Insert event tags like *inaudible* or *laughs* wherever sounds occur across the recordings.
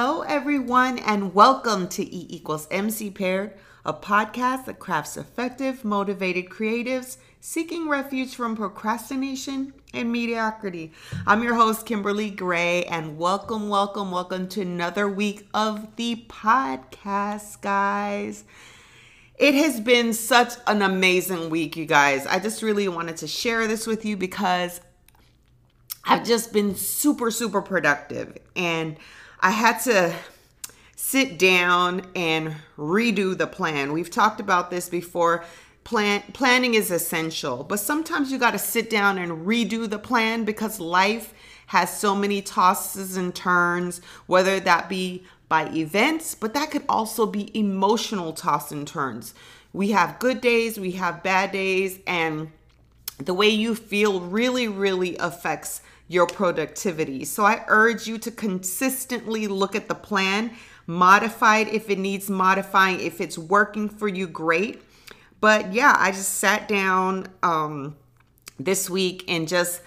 Hello, everyone, and welcome to E equals MC paired, a podcast that crafts effective, motivated creatives seeking refuge from procrastination and mediocrity. I'm your host, Kimberly Gray, and welcome, welcome, welcome to another week of the podcast, guys. It has been such an amazing week, you guys. I just really wanted to share this with you because I've just been super, super productive. And I had to sit down and redo the plan. We've talked about this before. Plan planning is essential, but sometimes you got to sit down and redo the plan because life has so many tosses and turns, whether that be by events, but that could also be emotional toss and turns. We have good days, we have bad days, and the way you feel really, really affects your productivity. So I urge you to consistently look at the plan, modify it if it needs modifying. If it's working for you, great. But yeah, I just sat down um, this week and just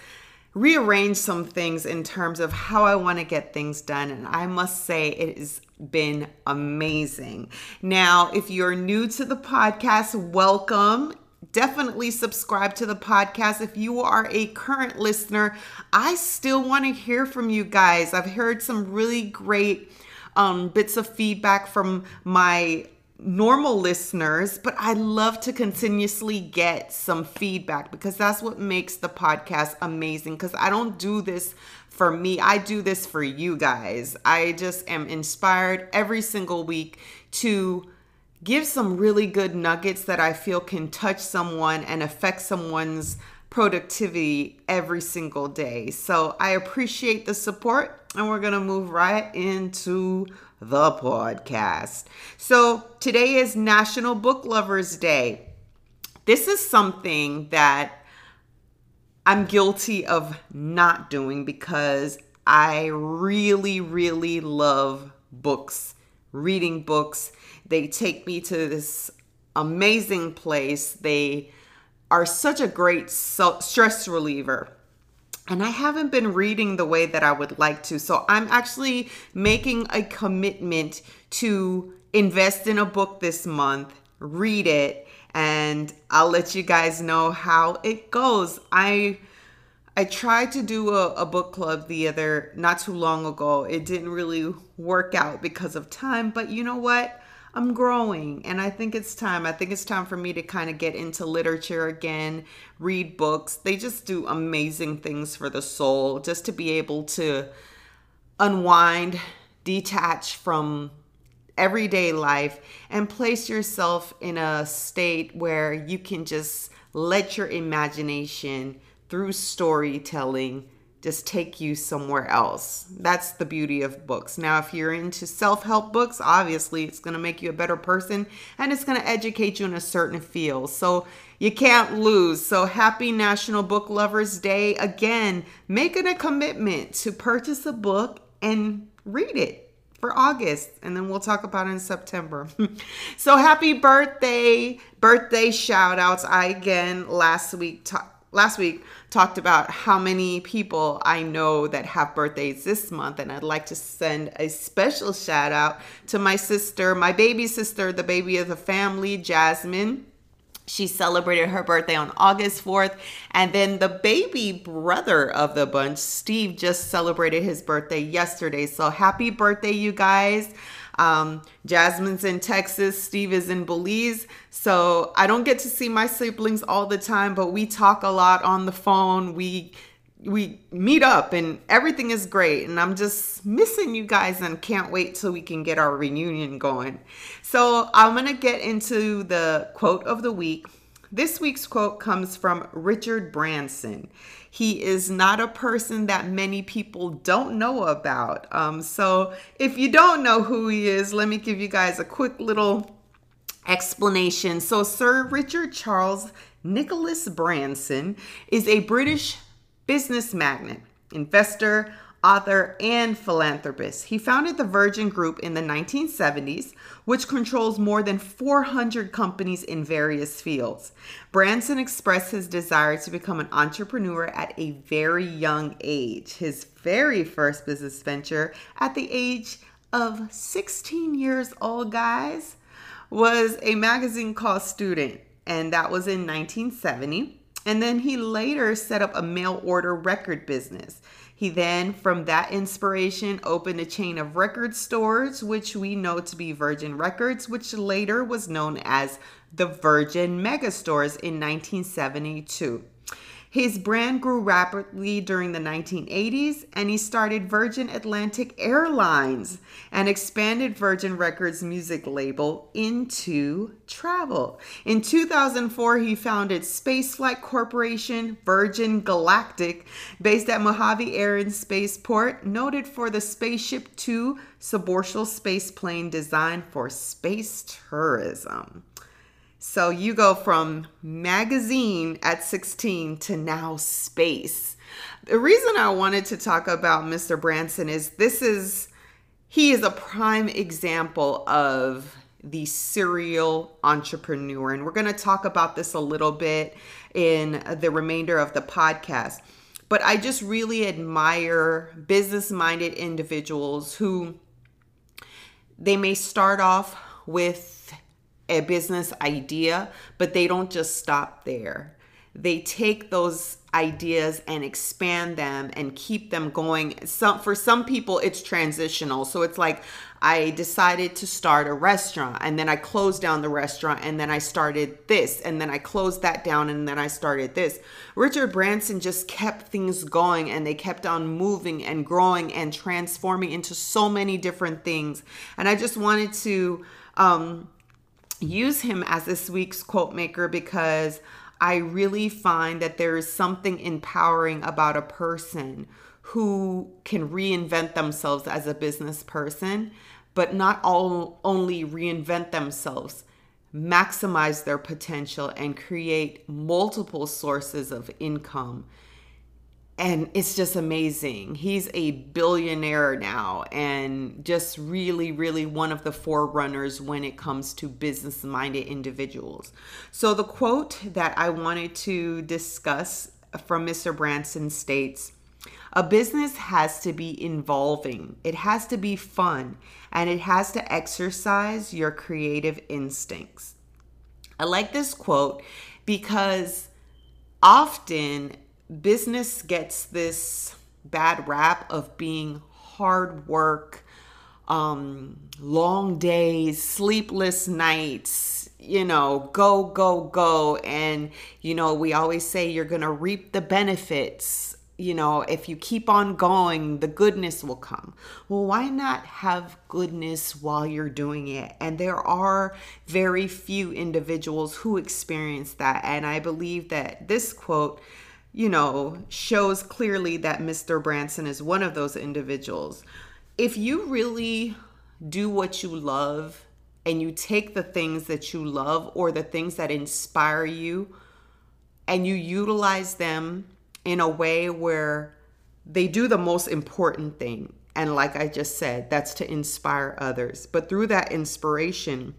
rearranged some things in terms of how I want to get things done. And I must say, it has been amazing. Now, if you're new to the podcast, welcome definitely subscribe to the podcast. If you are a current listener, I still want to hear from you guys. I've heard some really great um, bits of feedback from my normal listeners, but I love to continuously get some feedback because that's what makes the podcast amazing. Because I don't do this for me, I do this for you guys. I just am inspired every single week to give some really good nuggets that I feel can touch someone and affect someone's productivity every single day. So I appreciate the support and we're going to move right into the podcast. So today is National Book Lovers Day. This is something that I'm guilty of not doing because I really, really love books, reading books they take me to this amazing place. They are such a great stress reliever. And I haven't been reading the way that I would like to. So I'm actually making a commitment to invest in a book this month, read it, and I'll let you guys know how it goes. I I tried to do a, a, book club the other not too long ago. It didn't really work out because of time, but you know what? I'm growing and I think it's time. I think it's time for me to kind of get into literature again, read books. They just do amazing things for the soul just to be able to unwind, detach from everyday life and place yourself in a state where you can just let your imagination through storytelling just take you somewhere else. That's the beauty of books. Now, if you're into self help books, obviously it's going to make you a better person and it's going to educate you in a certain field. So you can't lose. So happy National Book Lovers Day. Again, making a commitment to purchase a book and read it for August, and then we'll talk about it in September. *laughs* so happy birthday, birthday shout outs. I again last week talked last week talked about how many people I know that have birthdays this month, and I'd like to send a special shout out to my sister, my baby sister, the baby of the family, Jasmine. She celebrated her birthday on August 4th. And then the baby brother of the bunch, Steve, just celebrated his birthday yesterday. So happy birthday, you guys. Um, Jasmine's in Texas, Steve is in Belize. So I don't get to see my siblings all the time, but we talk a lot on the phone. We we meet up and everything is great and i'm just missing you guys and can't wait till we can get our reunion going so i'm gonna get into the quote of the week this week's quote comes from richard branson he is not a person that many people don't know about. Um, so if you don't know who he is, let me give you guys a quick little explanation. So, Sir Richard Charles Nicholas Branson is a British business magnate, investor, author, and philanthropist. He founded the Virgin Group in the 1970s, which controls more than 400 companies in various fields. Branson expressed his desire to become an entrepreneur at a very young age. His very first business venture at the age of 16 years old, guys, was a magazine called Student, and that was in 1970. And then he later set up a mail order record business. He then, from that inspiration, opened a chain of record stores, which we know to be Virgin Records, which later was known as the Virgin Megastores in 1972. His brand grew rapidly during the 1980s, and he started Virgin Atlantic Airlines and expanded Virgin Records music label into travel. In 2004, he founded Spaceflight Corporation, Virgin Galactic, based at Mojave Air and Spaceport, noted for the Spaceship Two suborbital spaceplane designed for space tourism. So you go from magazine at 16 to now space. The reason I wanted to talk about Mr. Branson is this is he is a prime example of the serial entrepreneur and we're going to talk about this a little bit in the remainder of the podcast. But I just really admire business-minded individuals who they may start off with a business idea, but they don't just stop there. They take those ideas and expand them and keep them going. Some for some people it's transitional. So it's like I decided to start a restaurant and then I closed down the restaurant and then I started this and then I closed that down and then I started this. Richard Branson just kept things going and they kept on moving and growing and transforming into so many different things. And I just wanted to um use him as this week's quote maker because I really find that there is something empowering about a person who can reinvent themselves as a business person, but not all only reinvent themselves, maximize their potential and create multiple sources of income and it's just amazing. He's a billionaire now and just really, really one of the forerunners when it comes to business minded individuals. So, the quote that I wanted to discuss from Mr. Branson states A business has to be involving, it has to be fun, and it has to exercise your creative instincts. I like this quote because often business gets this bad rap of being hard work, um, long days, sleepless nights, you know, go, go, go. And, you know, we always say you're going to reap the benefits. You know, if you keep on going, the goodness will come. Well, why not have goodness while you're doing it? And there are very few individuals who experience that. And I believe that this quote you know, shows clearly that Mr. Branson is one of those individuals. If you really do what you love and you take the things that you love or the things that inspire you and you utilize them in a way where they do the most important thing. And like I just said, that's to inspire others. But through that inspiration,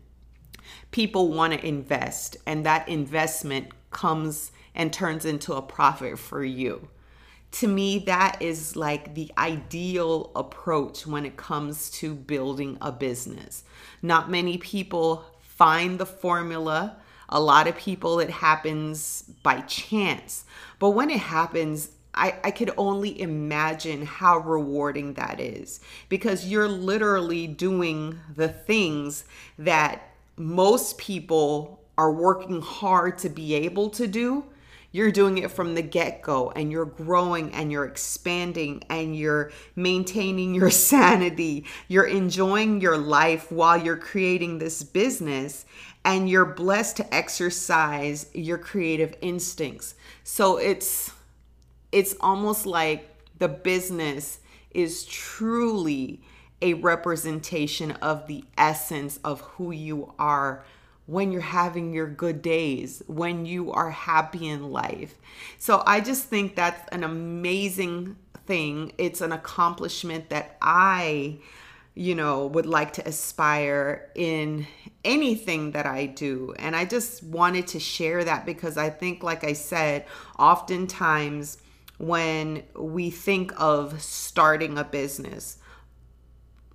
people want to invest, and that investment comes and turns into a profit for you. To me, that is like the ideal approach when it comes to building a business. Not many people find the formula. A lot of people, it happens by chance. But when it happens, I, I could only imagine how rewarding that is because you're literally doing the things that most people are working hard to be able to do you're doing it from the get go and you're growing and you're expanding and you're maintaining your *laughs* sanity. You're enjoying your life while you're creating this business and you're blessed to exercise your creative instincts. So it's it's almost like the business is truly a representation of the essence of who you are when you're having your good days, when you are happy in life. So I just think that's an amazing thing. It's an accomplishment that I, you know, would like to aspire in anything that I do. And I just wanted to share that because I think, like I said, oftentimes when we think of starting a business,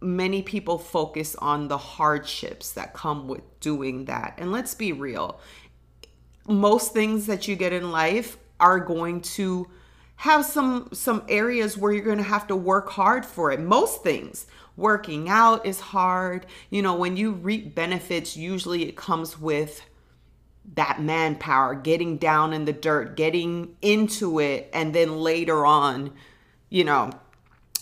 many people focus on the hardships that come with doing that. And let's be real, most things that you get in life are going to have some some areas where you're going to have to work hard for it. Most things. Working out is hard. You know, when you reap benefits, usually it comes with that manpower, getting down in the dirt, getting into it, and then later on, you know,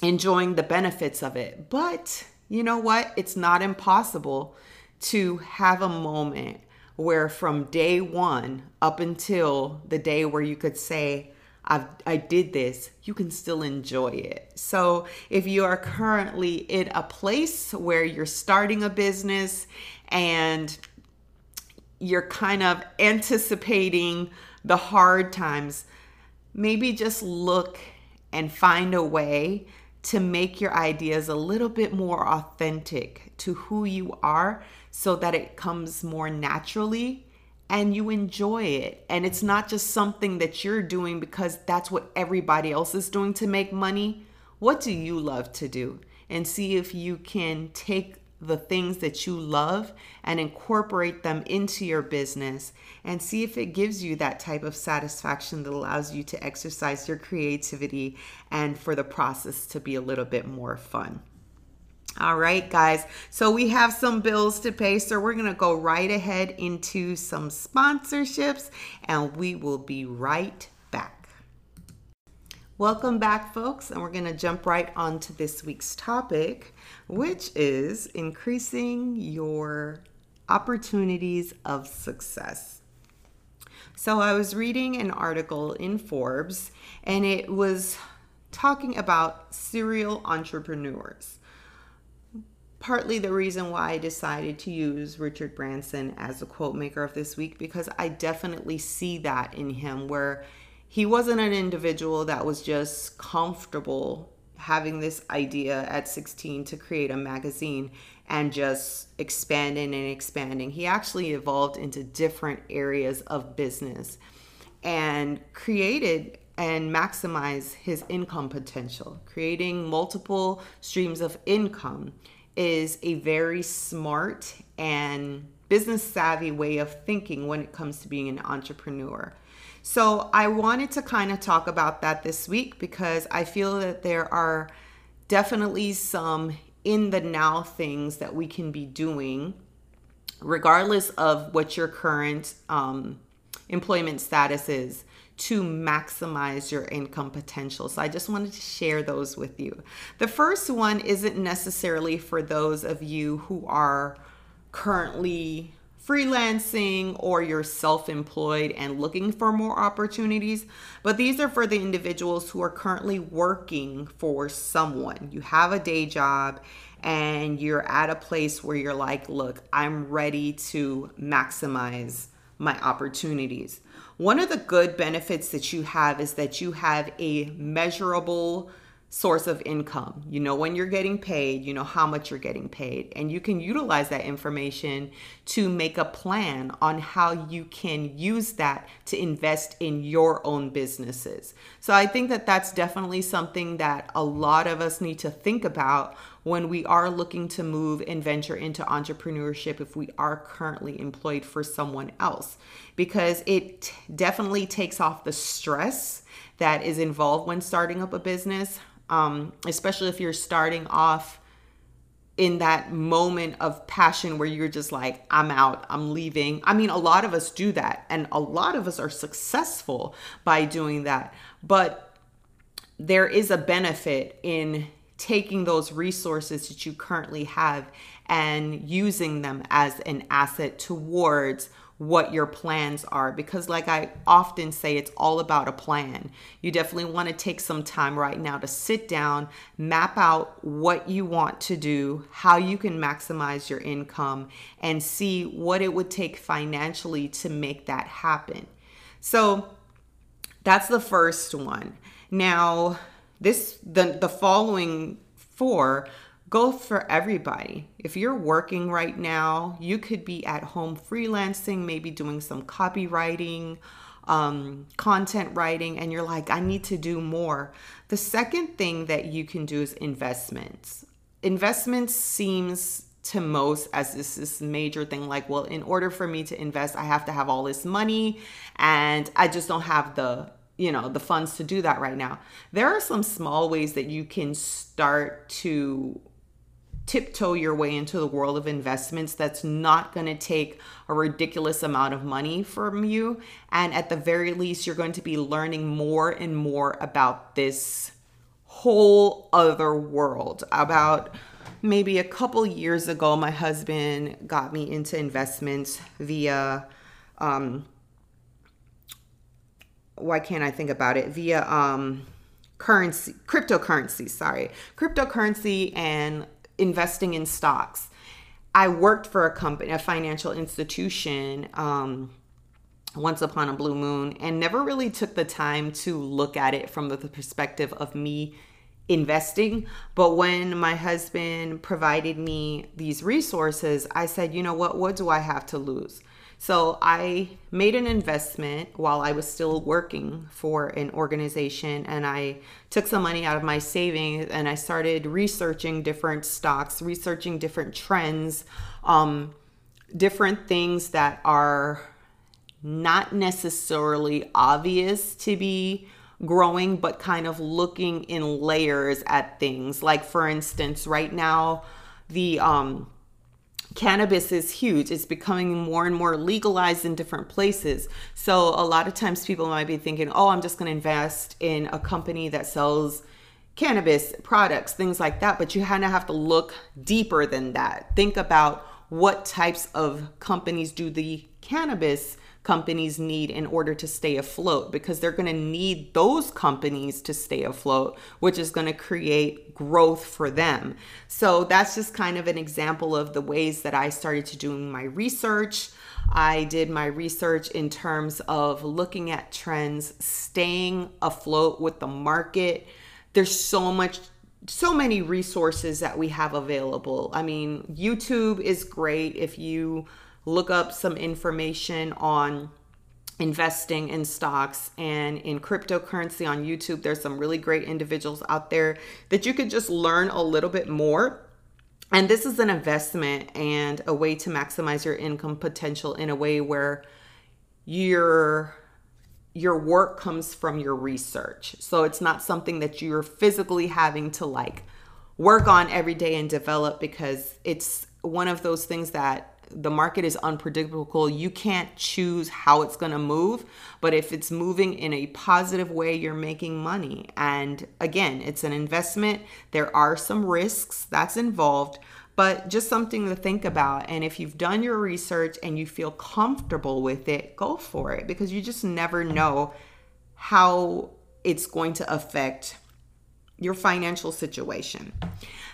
enjoying the benefits of it. But you know what? It's not impossible to have a moment where from day one up until the day where you could say, I've, I did this, you can still enjoy it. So, if you are currently in a place where you're starting a business and you're kind of anticipating the hard times, maybe just look and find a way to make your ideas a little bit more authentic to who you are so that it comes more naturally and you enjoy it. And it's not just something that you're doing because that's what everybody else is doing to make money. What do you love to do? And see if you can take the things that you love and incorporate them into your business and see if it gives you that type of satisfaction that allows you to exercise your creativity and for the process to be a little bit more fun. All right, guys. So we have some bills to pay. So we're going to go right ahead into some sponsorships and we will be right. Welcome back, folks. And we're going to jump right on to this week's topic, which is increasing your opportunities of success. So I was reading an article in Forbes and it was talking about serial entrepreneurs partly the reason why I decided to use Richard Branson as a quote maker of this week because I definitely see that in him where he wasn't an individual that was just comfortable having this idea at 16 to create a magazine and just expanding and expanding. He actually evolved into different areas of business and created and maximize his income potential, creating multiple streams of income is a very smart and business savvy way of thinking when it comes to being an entrepreneur. So, I wanted to kind of talk about that this week because I feel that there are definitely some in the now things that we can be doing, regardless of what your current um, employment status is, to maximize your income potential. So I just wanted to share those with you. The first one isn't necessarily for those of you who are currently freelancing or you're self employed and looking for more opportunities, but these are for the individuals who are currently working for someone. You have a day job and you're at a place where you're like, look, I'm ready to maximize my opportunities. One of the good benefits that you have is that you have a measurable source of income. You know when you're getting paid, you know how much you're getting paid, and you can utilize that information to make a plan on how you can use that to invest in your own businesses. So I think that that's definitely something that a lot of us need to think about when we are looking to move and venture into entrepreneurship if we are currently employed for someone else because it definitely takes off the stress that is involved when starting up a business um, especially if you're starting off in that moment of passion where you're just like, I'm out, I'm leaving. I mean, a lot of us do that, and a lot of us are successful by doing that. But there is a benefit in taking those resources that you currently have and using them as an asset towards what your plans are because like I often say it's all about a plan. You definitely want to take some time right now to sit down, map out what you want to do, how you can maximize your income and see what it would take financially to make that happen. So that's the first one. Now, this the the following four go for everybody. If you're working right now, you could be at home freelancing, maybe doing some copywriting, um, content writing, and you're like, I need to do more. The second thing that you can do is investments investments seems to most as this this major thing like well in order for me to invest i have to have all this money and i just don't have the you know the funds to do that right now there are some small ways that you can start to tiptoe your way into the world of investments that's not going to take a ridiculous amount of money from you. And at the very least you're going to be learning more and more about this whole other world. About maybe a couple years ago my husband got me into investments via um why can't I think about it? Via um currency cryptocurrency sorry. Cryptocurrency and investing in stocks I worked for a company a financial institution um once upon a blue moon and never really took the time to look at it from the perspective of me investing. But when my husband provided me these resources, I said, you know what? What do I have to lose? So I made an investment while I was still working for an organization and I took some money out of my savings and I started researching different stocks, researching different trends, um, different things that are not necessarily obvious to be growing, but kind of looking in layers at things. Like, for instance, right now, the um, cannabis is huge. It's becoming more and more legalized in different places. So, a lot of times people might be thinking, oh, I'm just going to invest in a company that sells cannabis products, things like that. But you kind of have to look deeper than that. Think about what types of companies do the cannabis companies need in order to stay afloat because they're going to need those companies to stay afloat, which is going to create growth for them. So that's just kind of an example of the ways that I started to do my research. I did my research in terms of looking at trends, staying afloat with the market. There's so much so many resources that we have available. I mean, YouTube is great if you look up some information on investing in stocks and in cryptocurrency on YouTube. There's some really great individuals out there that you could just learn a little bit more. And this is an investment and a way to maximize your income potential in a way where your your work comes from your research. So it's not something that you're physically having to like work on every day and develop because it's one of those things that the market is unpredictable. You can't choose how it's going to move, but if it's moving in a positive way, you're making money. And again, it's an investment. There are some risks that's involved, but just something to think about. And if you've done your research and you feel comfortable with it, go for it because you just never know how it's going to affect your financial situation.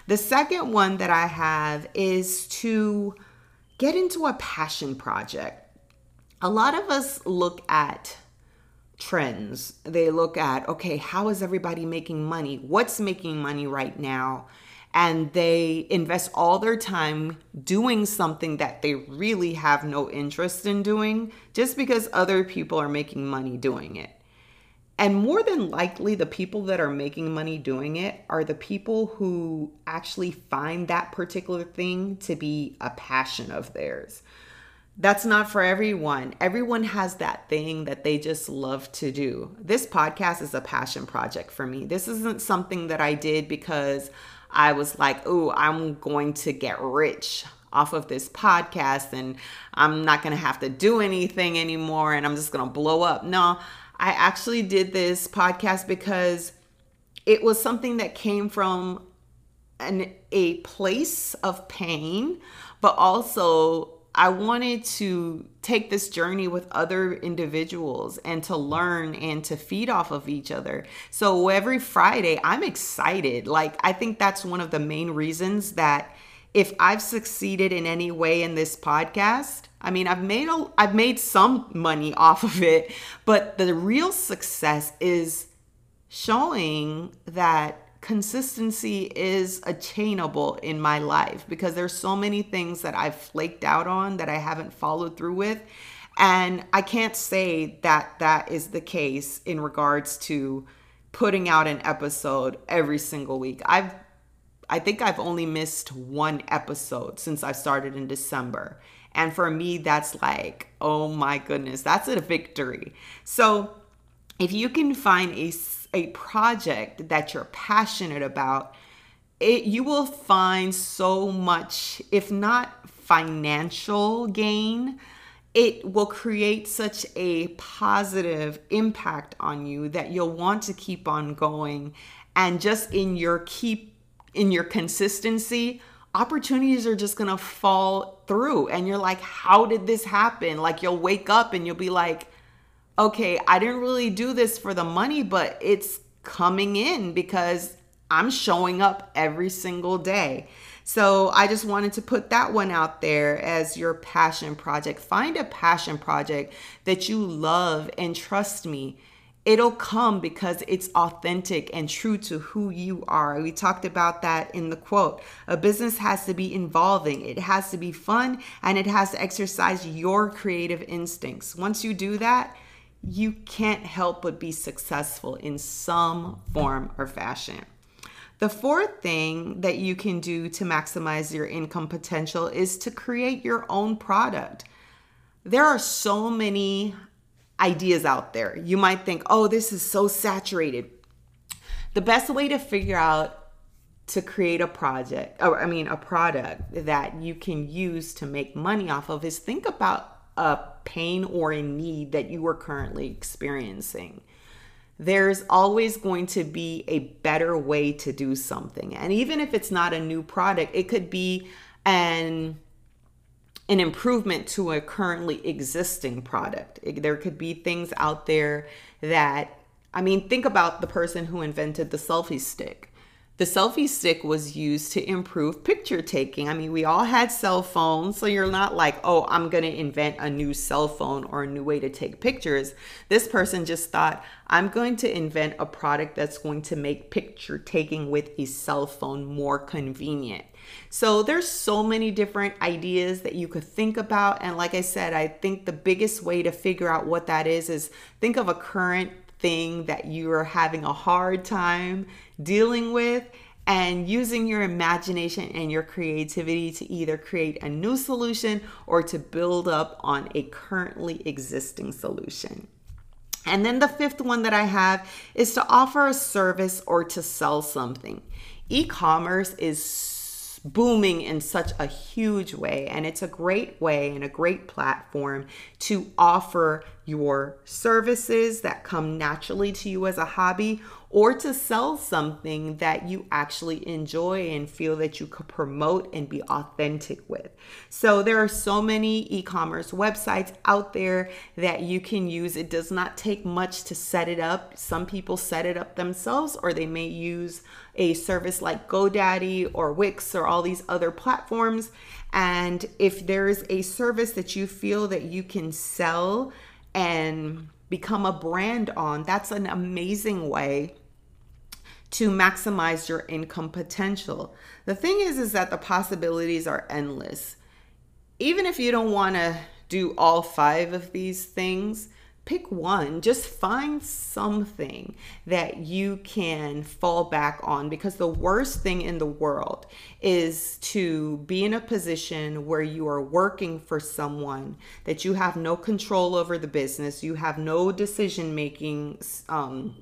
The second one that I have is to get into a passion project. A lot of us look at trends. They look at, okay, how is everybody making money? What's making money right now? And they invest all their time doing something that they really have no interest in doing just because other people are making money doing it. And more than likely, the people that are making money doing it are the people who actually find that particular thing to be a passion of theirs. That's not for everyone. Everyone has that thing that they just love to do. This podcast is a passion project for me. This isn't something that I did because I was like, oh, I'm going to get rich off of this podcast and I'm not going to have to do anything anymore and I'm just going to blow up. No, I actually did this podcast because it was something that came from an, a place of pain, but also I wanted to take this journey with other individuals and to learn and to feed off of each other. So every Friday, I'm excited. Like, I think that's one of the main reasons that if I've succeeded in any way in this podcast, I mean, I've made a, I've made some money off of it, but the real success is showing that consistency is attainable in my life because there's so many things that I've flaked out on that I haven't followed through with. And I can't say that that is the case in regards to putting out an episode every single week. I've I think I've only missed one episode since I started in December. And for me, that's like, oh my goodness, that's a victory. So if you can find a, a project that you're passionate about, it, you will find so much, if not financial gain, it will create such a positive impact on you that you'll want to keep on going and just in your keep in your consistency opportunities are just gonna fall through and you're like how did this happen like you'll wake up and you'll be like okay i didn't really do this for the money but it's coming in because i'm showing up every single day so I just wanted to put that one out there as your passion project. Find a passion project that you love and trust me. It'll come because it's authentic and true to who you are. We talked about that in the quote. A business has to be involving, it has to be fun, and it has to exercise your creative instincts. Once you do that, you can't help but be successful in some form or fashion. The fourth thing that you can do to maximize your income potential is to create your own product. There are so many ideas out there. You might think, oh, this is so saturated. The best way to figure out to create a project, or I mean, a product that you can use to make money off of is think about a pain or a need that you are currently experiencing there's always going to be a better way to do something. And even if it's not a new product, it could be an an improvement to a currently existing product. It, there could be things out there that I mean, think about the person who invented the selfie stick the selfie stick was used to improve picture taking. I mean, we all had cell phones, so you're not like, oh, I'm going to invent a new cell phone or a new way to take pictures. This person just thought, I'm going to invent a product that's going to make picture taking with a cell phone more convenient. So there's so many different ideas that you could think about and like I said, I think the biggest way to figure out what that is is think of a current thing that you are having a hard time dealing with and using your imagination and your creativity to either create a new solution or to build up on a currently existing solution. And then the fifth one that I have is to offer a service or to sell something. E commerce is booming in such a huge way, and it's a great way and a great platform to offer your services that come naturally to you as a hobby or to sell something that you actually enjoy and feel that you could promote and be authentic with. So there are so many e-commerce websites out there that you can use. It does not take much to set it up. Some people set it up themselves or they may use a service like GoDaddy or Wix or all these other platforms. And if there's a service that you feel that you can sell and become a brand on, that's an amazing way to maximize your income potential. The thing is is that the possibilities are endless. Even if you don't want to do all 5 of these things, pick one. Just find something that you can fall back on because the worst thing in the world is to be in a position where you are working for someone that you have no control over the business you have no decision making um,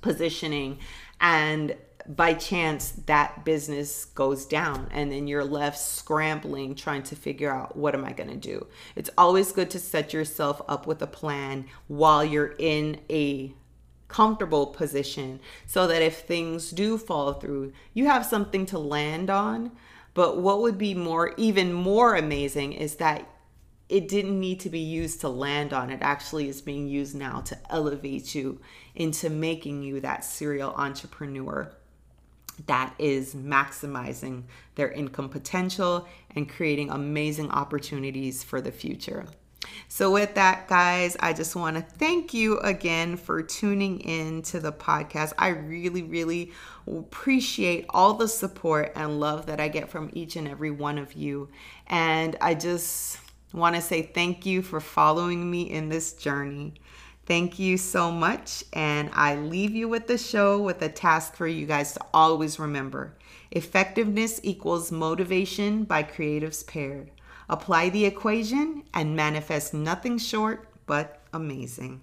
positioning and by chance that business goes down and then you're left scrambling trying to figure out what am I going to do. It's always good to set yourself up with a plan while you're in a comfortable position so that if things do fall through, you have something to land on. But what would be more even more amazing is that it didn't need to be used to land on. It actually is being used now to elevate you into making you that serial entrepreneur that is maximizing their income potential and creating amazing opportunities for the future. So, with that, guys, I just want to thank you again for tuning in to the podcast. I really, really appreciate all the support and love that I get from each and every one of you. And I just want to say thank you for following me in this journey. Thank you so much. And I leave you with the show with a task for you guys to always remember effectiveness equals motivation by creatives paired. Apply the equation and manifest nothing short but amazing.